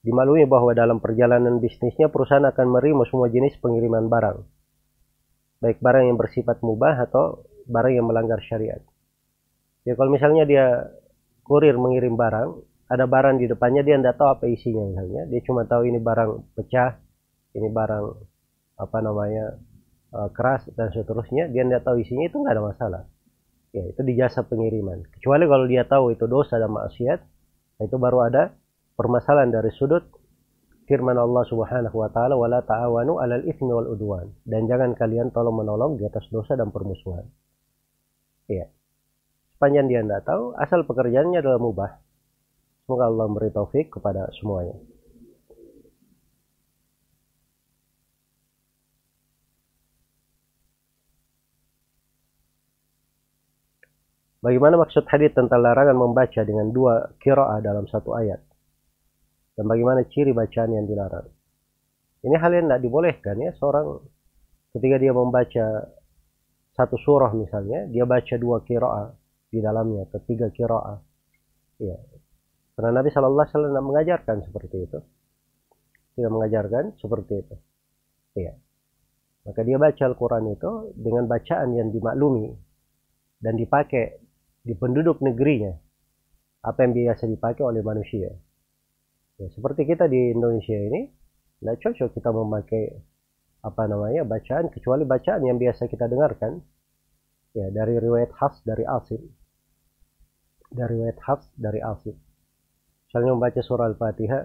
Dimaklumi bahwa dalam perjalanan bisnisnya perusahaan akan menerima semua jenis pengiriman barang. Baik barang yang bersifat mubah atau barang yang melanggar syariat. Ya kalau misalnya dia kurir mengirim barang, ada barang di depannya dia tidak tahu apa isinya misalnya, dia cuma tahu ini barang pecah, ini barang apa namanya uh, keras dan seterusnya, dia tidak tahu isinya itu nggak ada masalah. Ya itu di jasa pengiriman. Kecuali kalau dia tahu itu dosa dan maksiat, itu baru ada permasalahan dari sudut firman Allah Subhanahu wa taala wala ta'awanu 'alal itsmi wal udwan dan jangan kalian tolong menolong di atas dosa dan permusuhan. Iya. Sepanjang dia tidak tahu, asal pekerjaannya adalah mubah. Semoga Allah memberi taufik kepada semuanya. Bagaimana maksud hadis tentang larangan membaca dengan dua kiraah dalam satu ayat? Dan bagaimana ciri bacaan yang dilarang? Ini hal yang tidak dibolehkan ya seorang ketika dia membaca satu surah misalnya, dia baca dua kiraah di dalamnya, atau tiga kiraah. Ya. Karena Nabi Shallallahu Alaihi Wasallam mengajarkan seperti itu. Tidak mengajarkan seperti itu. Ya. Maka dia baca Al-Quran itu dengan bacaan yang dimaklumi dan dipakai di penduduk negerinya. Apa yang biasa dipakai oleh manusia. Ya, seperti kita di Indonesia ini, tidak cocok kita memakai apa namanya bacaan kecuali bacaan yang biasa kita dengarkan. Ya dari riwayat Hafs dari Asim. Dari riwayat Hafs dari Asim. Misalnya membaca surah Al-Fatihah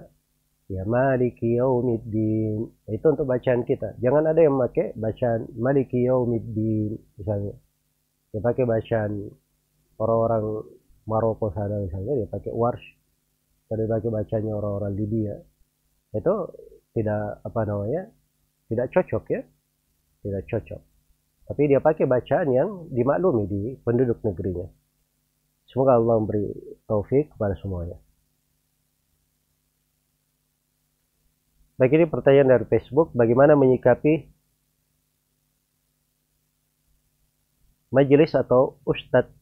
ya maliki yaumiddin. Itu untuk bacaan kita. Jangan ada yang pakai bacaan maliki yaumiddin misalnya. Dia pakai bacaan orang-orang Maroko sana misalnya dia pakai warsh. Dia pakai bacanya orang-orang Libya. Itu tidak apa namanya tidak cocok ya. Tidak cocok. Tapi dia pakai bacaan yang dimaklumi di penduduk negerinya. Semoga Allah memberi taufik kepada semuanya. Baik ini pertanyaan dari Facebook. Bagaimana menyikapi majelis atau ustadz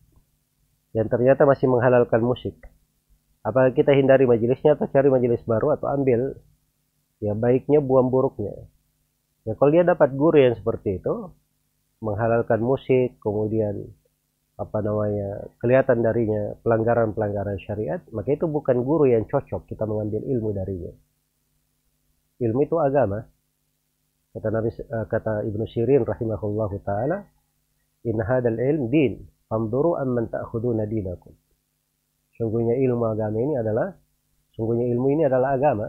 yang ternyata masih menghalalkan musik apakah kita hindari majelisnya atau cari majelis baru atau ambil? Ya baiknya buang buruknya. Ya kalau dia dapat guru yang seperti itu menghalalkan musik kemudian apa namanya kelihatan darinya pelanggaran-pelanggaran syariat maka itu bukan guru yang cocok kita mengambil ilmu darinya. Ilmu itu agama. Kata Nabi eh, kata Ibnu Sirin rahimahullah taala in hadal ilm din famduru amman ta'khuduna dinakum sungguhnya ilmu agama ini adalah sungguhnya ilmu ini adalah agama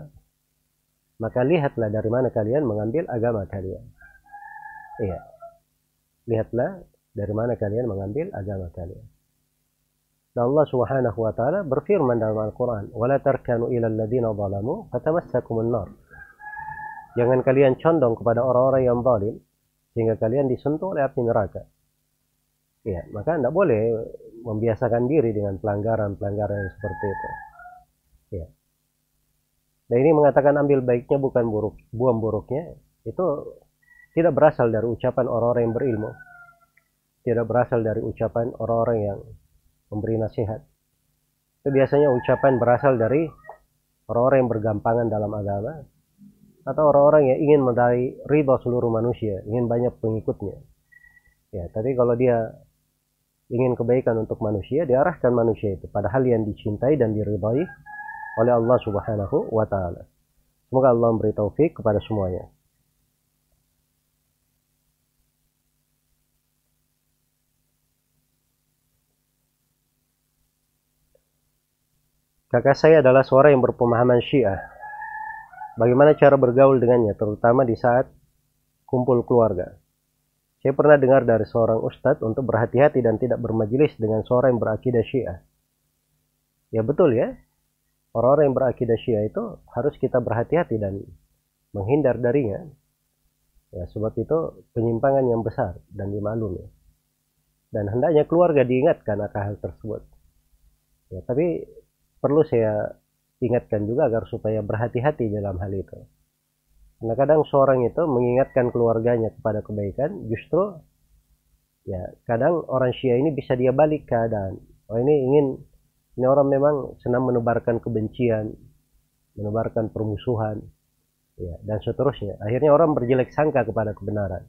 maka lihatlah dari mana kalian mengambil agama kalian. Iya. Lihatlah dari mana kalian mengambil agama kalian. Dan Allah Subhanahu wa taala berfirman dalam Al-Qur'an, "Wa la tarkanu ila alladziina zalamu fatamassakumun nar." Jangan kalian condong kepada orang-orang yang zalim sehingga kalian disentuh oleh api neraka. Ya, maka tidak boleh membiasakan diri dengan pelanggaran-pelanggaran seperti itu. Ya. Dan ini mengatakan ambil baiknya bukan buruk, buang buruknya itu tidak berasal dari ucapan orang-orang yang berilmu. Tidak berasal dari ucapan orang-orang yang memberi nasihat. Itu biasanya ucapan berasal dari orang-orang yang bergampangan dalam agama atau orang-orang yang ingin mendai ridho seluruh manusia, ingin banyak pengikutnya. Ya, tapi kalau dia ingin kebaikan untuk manusia, diarahkan manusia itu pada hal yang dicintai dan diridhai oleh Allah Subhanahu wa taala. Semoga Allah memberi taufik kepada semuanya. Kakak saya adalah seorang yang berpemahaman Syiah. Bagaimana cara bergaul dengannya, terutama di saat kumpul keluarga? Saya pernah dengar dari seorang ustadz untuk berhati-hati dan tidak bermajelis dengan seorang yang berakidah Syiah. Ya betul ya, orang-orang yang berakidah Syiah itu harus kita berhati-hati dan menghindar darinya. Ya, sebab itu penyimpangan yang besar dan dimaklumi. Dan hendaknya keluarga diingatkan akan hal tersebut. Ya, tapi perlu saya ingatkan juga agar supaya berhati-hati dalam hal itu. Karena kadang seorang itu mengingatkan keluarganya kepada kebaikan, justru ya kadang orang Syiah ini bisa dia balik keadaan. Oh ini ingin ini orang memang senang menebarkan kebencian, menebarkan permusuhan, ya, dan seterusnya. Akhirnya orang berjelek sangka kepada kebenaran.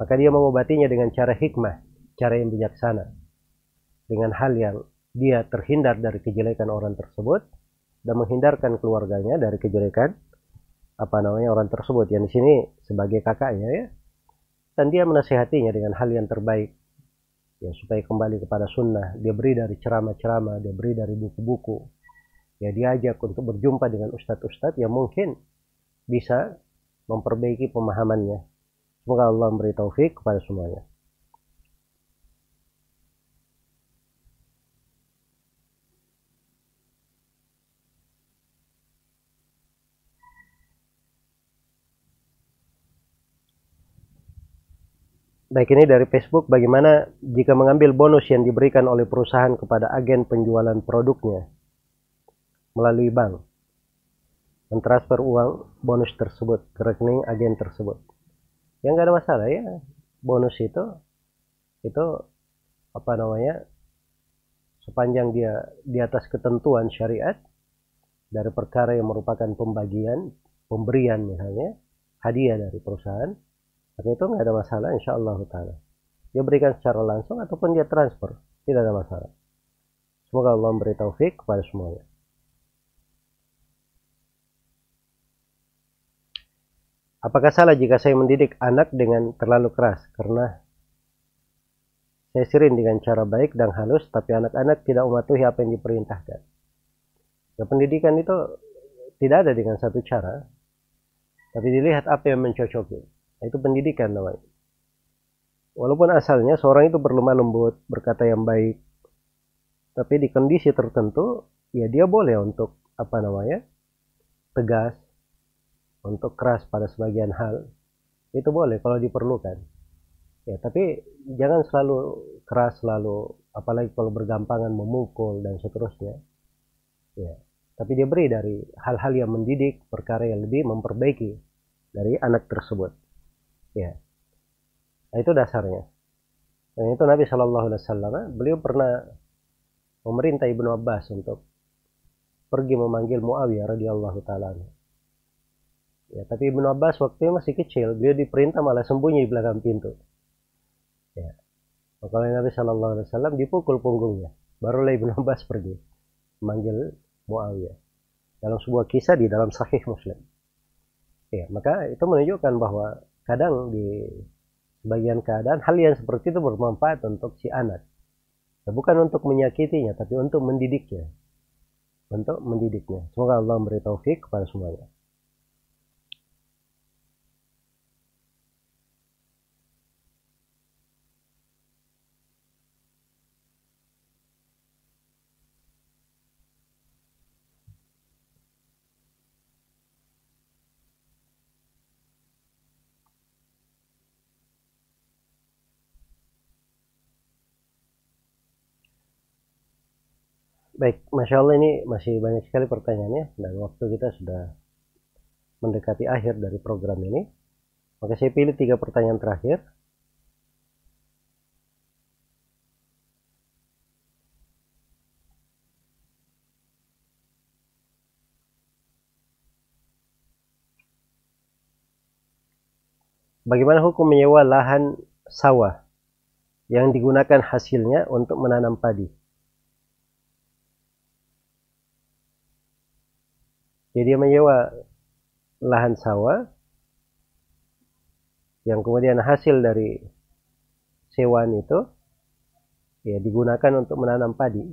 Maka dia mengobatinya dengan cara hikmah, cara yang bijaksana. Dengan hal yang dia terhindar dari kejelekan orang tersebut dan menghindarkan keluarganya dari kejelekan apa namanya orang tersebut. Yang di sini sebagai kakaknya ya. Dan dia menasehatinya dengan hal yang terbaik. Ya supaya kembali kepada sunnah. Dia beri dari ceramah-ceramah dia beri dari buku-buku. Ya diajak untuk berjumpa dengan ustadz-ustadz yang mungkin bisa memperbaiki pemahamannya. Semoga Allah memberi taufik kepada semuanya Baik ini dari Facebook, bagaimana jika mengambil bonus yang diberikan oleh perusahaan kepada agen penjualan produknya? Melalui bank, mentransfer uang bonus tersebut ke rekening agen tersebut. Yang nggak ada masalah ya, bonus itu itu apa namanya sepanjang dia di atas ketentuan syariat dari perkara yang merupakan pembagian, pemberian misalnya, hadiah dari perusahaan, maka itu nggak ada masalah insya Allah ta'ala. Dia berikan secara langsung ataupun dia transfer tidak ada masalah. Semoga Allah memberi taufik kepada semuanya. Apakah salah jika saya mendidik anak dengan terlalu keras? Karena saya sering dengan cara baik dan halus tapi anak-anak tidak mematuhi apa yang diperintahkan. Ya pendidikan itu tidak ada dengan satu cara, tapi dilihat apa yang mencocoki. Nah, itu pendidikan namanya. Walaupun asalnya seorang itu berlemah lembut, berkata yang baik, tapi di kondisi tertentu, ya dia boleh untuk apa namanya, tegas, untuk keras pada sebagian hal, itu boleh kalau diperlukan. Ya, tapi jangan selalu keras, selalu apalagi kalau bergampangan memukul dan seterusnya. Ya, tapi dia beri dari hal-hal yang mendidik, perkara yang lebih memperbaiki dari anak tersebut. Ya. Nah, itu dasarnya. Dan itu Nabi Shallallahu Alaihi Wasallam, beliau pernah memerintah Ibnu Abbas untuk pergi memanggil Muawiyah radhiyallahu taala. Ya, tapi Ibnu Abbas waktu masih kecil, beliau diperintah malah sembunyi di belakang pintu. Ya. Maka Nabi Shallallahu Alaihi Wasallam dipukul punggungnya, barulah Ibnu Abbas pergi memanggil Muawiyah. Dalam sebuah kisah di dalam Sahih Muslim. Ya, maka itu menunjukkan bahwa kadang di sebagian keadaan hal yang seperti itu bermanfaat untuk si anak. Ya, bukan untuk menyakitinya, tapi untuk mendidiknya. Untuk mendidiknya. Semoga Allah memberi taufik kepada semuanya. Baik, Masya Allah ini masih banyak sekali pertanyaannya dan waktu kita sudah mendekati akhir dari program ini. Maka saya pilih tiga pertanyaan terakhir. Bagaimana hukum menyewa lahan sawah yang digunakan hasilnya untuk menanam padi? Jadi dia menyewa lahan sawah yang kemudian hasil dari sewaan itu ya digunakan untuk menanam padi.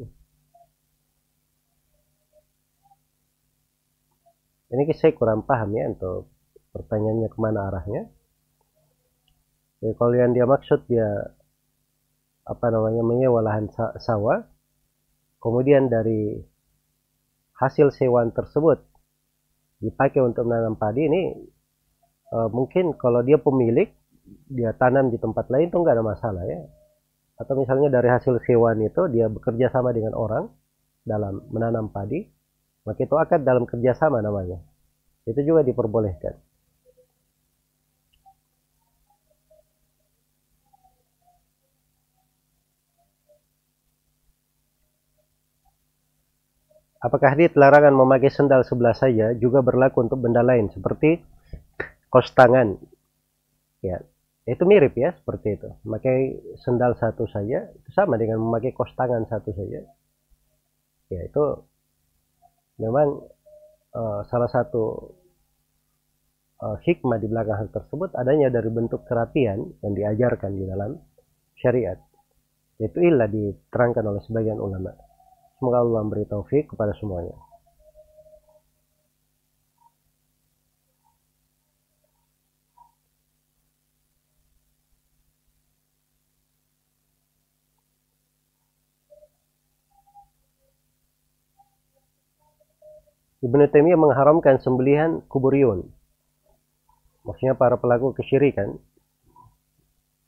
Ini saya kurang paham ya untuk pertanyaannya ke mana arahnya. Ya, kalau yang dia maksud dia apa namanya menyewa lahan sawah, kemudian dari hasil sewaan tersebut dipakai untuk menanam padi ini uh, mungkin kalau dia pemilik dia tanam di tempat lain itu nggak ada masalah ya. Atau misalnya dari hasil hewan itu dia bekerja sama dengan orang dalam menanam padi maka itu akad dalam kerjasama namanya. Itu juga diperbolehkan Apakah hadis larangan memakai sendal sebelah saja juga berlaku untuk benda lain seperti kos tangan? Ya, itu mirip ya seperti itu. Memakai sendal satu saja itu sama dengan memakai kos tangan satu saja. Ya itu memang uh, salah satu uh, hikmah di belakang hal tersebut adanya dari bentuk kerapian yang diajarkan di dalam syariat. Itu ilah diterangkan oleh sebagian ulama. Semoga Allah memberi taufik kepada semuanya. Ibnu Taimiyah mengharamkan sembelihan kuburion. Maksudnya para pelaku kesyirikan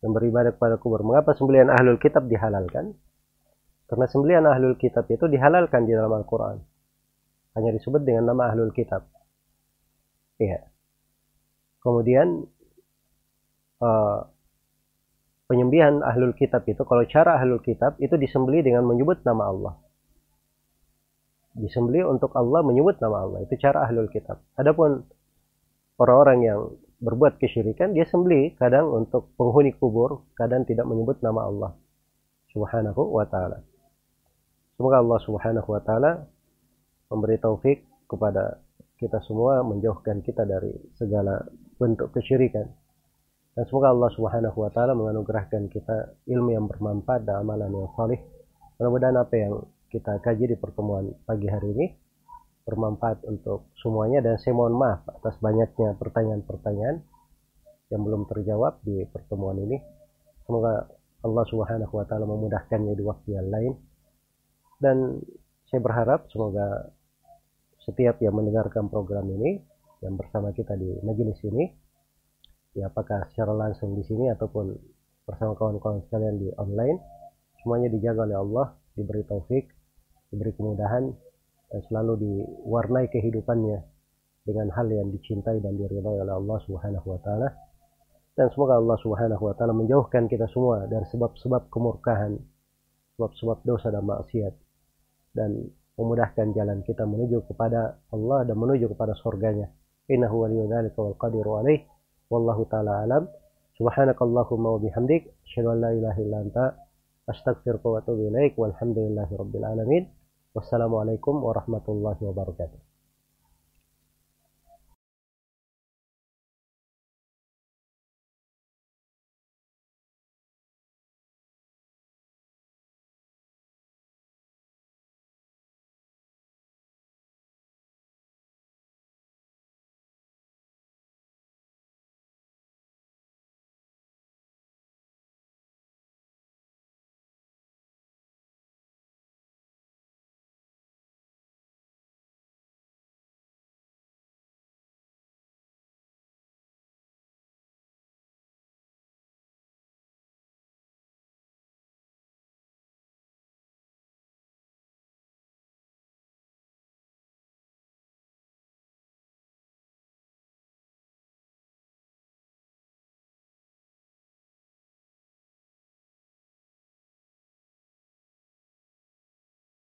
yang beribadah kepada kubur. Mengapa sembelihan ahlul kitab dihalalkan? Karena sembelihan ahlul kitab itu dihalalkan di dalam Al-Quran. Hanya disebut dengan nama ahlul kitab. Iya. Kemudian uh, penyembelihan ahlul kitab itu, kalau cara ahlul kitab itu disembeli dengan menyebut nama Allah. Disembeli untuk Allah menyebut nama Allah. Itu cara ahlul kitab. Adapun orang-orang yang berbuat kesyirikan, dia sembeli kadang untuk penghuni kubur, kadang tidak menyebut nama Allah. Subhanahu wa ta'ala. Semoga Allah Subhanahu wa taala memberi taufik kepada kita semua menjauhkan kita dari segala bentuk kesyirikan. Dan semoga Allah Subhanahu wa taala menganugerahkan kita ilmu yang bermanfaat dan amalan yang saleh. Mudah-mudahan apa yang kita kaji di pertemuan pagi hari ini bermanfaat untuk semuanya dan saya mohon maaf atas banyaknya pertanyaan-pertanyaan yang belum terjawab di pertemuan ini. Semoga Allah Subhanahu wa taala memudahkannya di waktu yang lain. Dan saya berharap semoga setiap yang mendengarkan program ini yang bersama kita di majelis ini ya apakah secara langsung di sini ataupun bersama kawan-kawan sekalian di online semuanya dijaga oleh Allah diberi taufik diberi kemudahan dan selalu diwarnai kehidupannya dengan hal yang dicintai dan diridhai oleh Allah Subhanahu wa taala. Dan semoga Allah Subhanahu wa taala menjauhkan kita semua dari sebab-sebab kemurkaan, sebab-sebab dosa dan maksiat dan memudahkan jalan kita menuju kepada Allah dan menuju kepada surganya. Innahu waliyyu wal qadiru alaih. Wallahu taala alam. Subhanakallahumma wa bihamdik asyhadu an la ilaha illa anta astaghfiruka wa atubu ilaik walhamdulillahi rabbil alamin. Wassalamualaikum warahmatullahi wabarakatuh.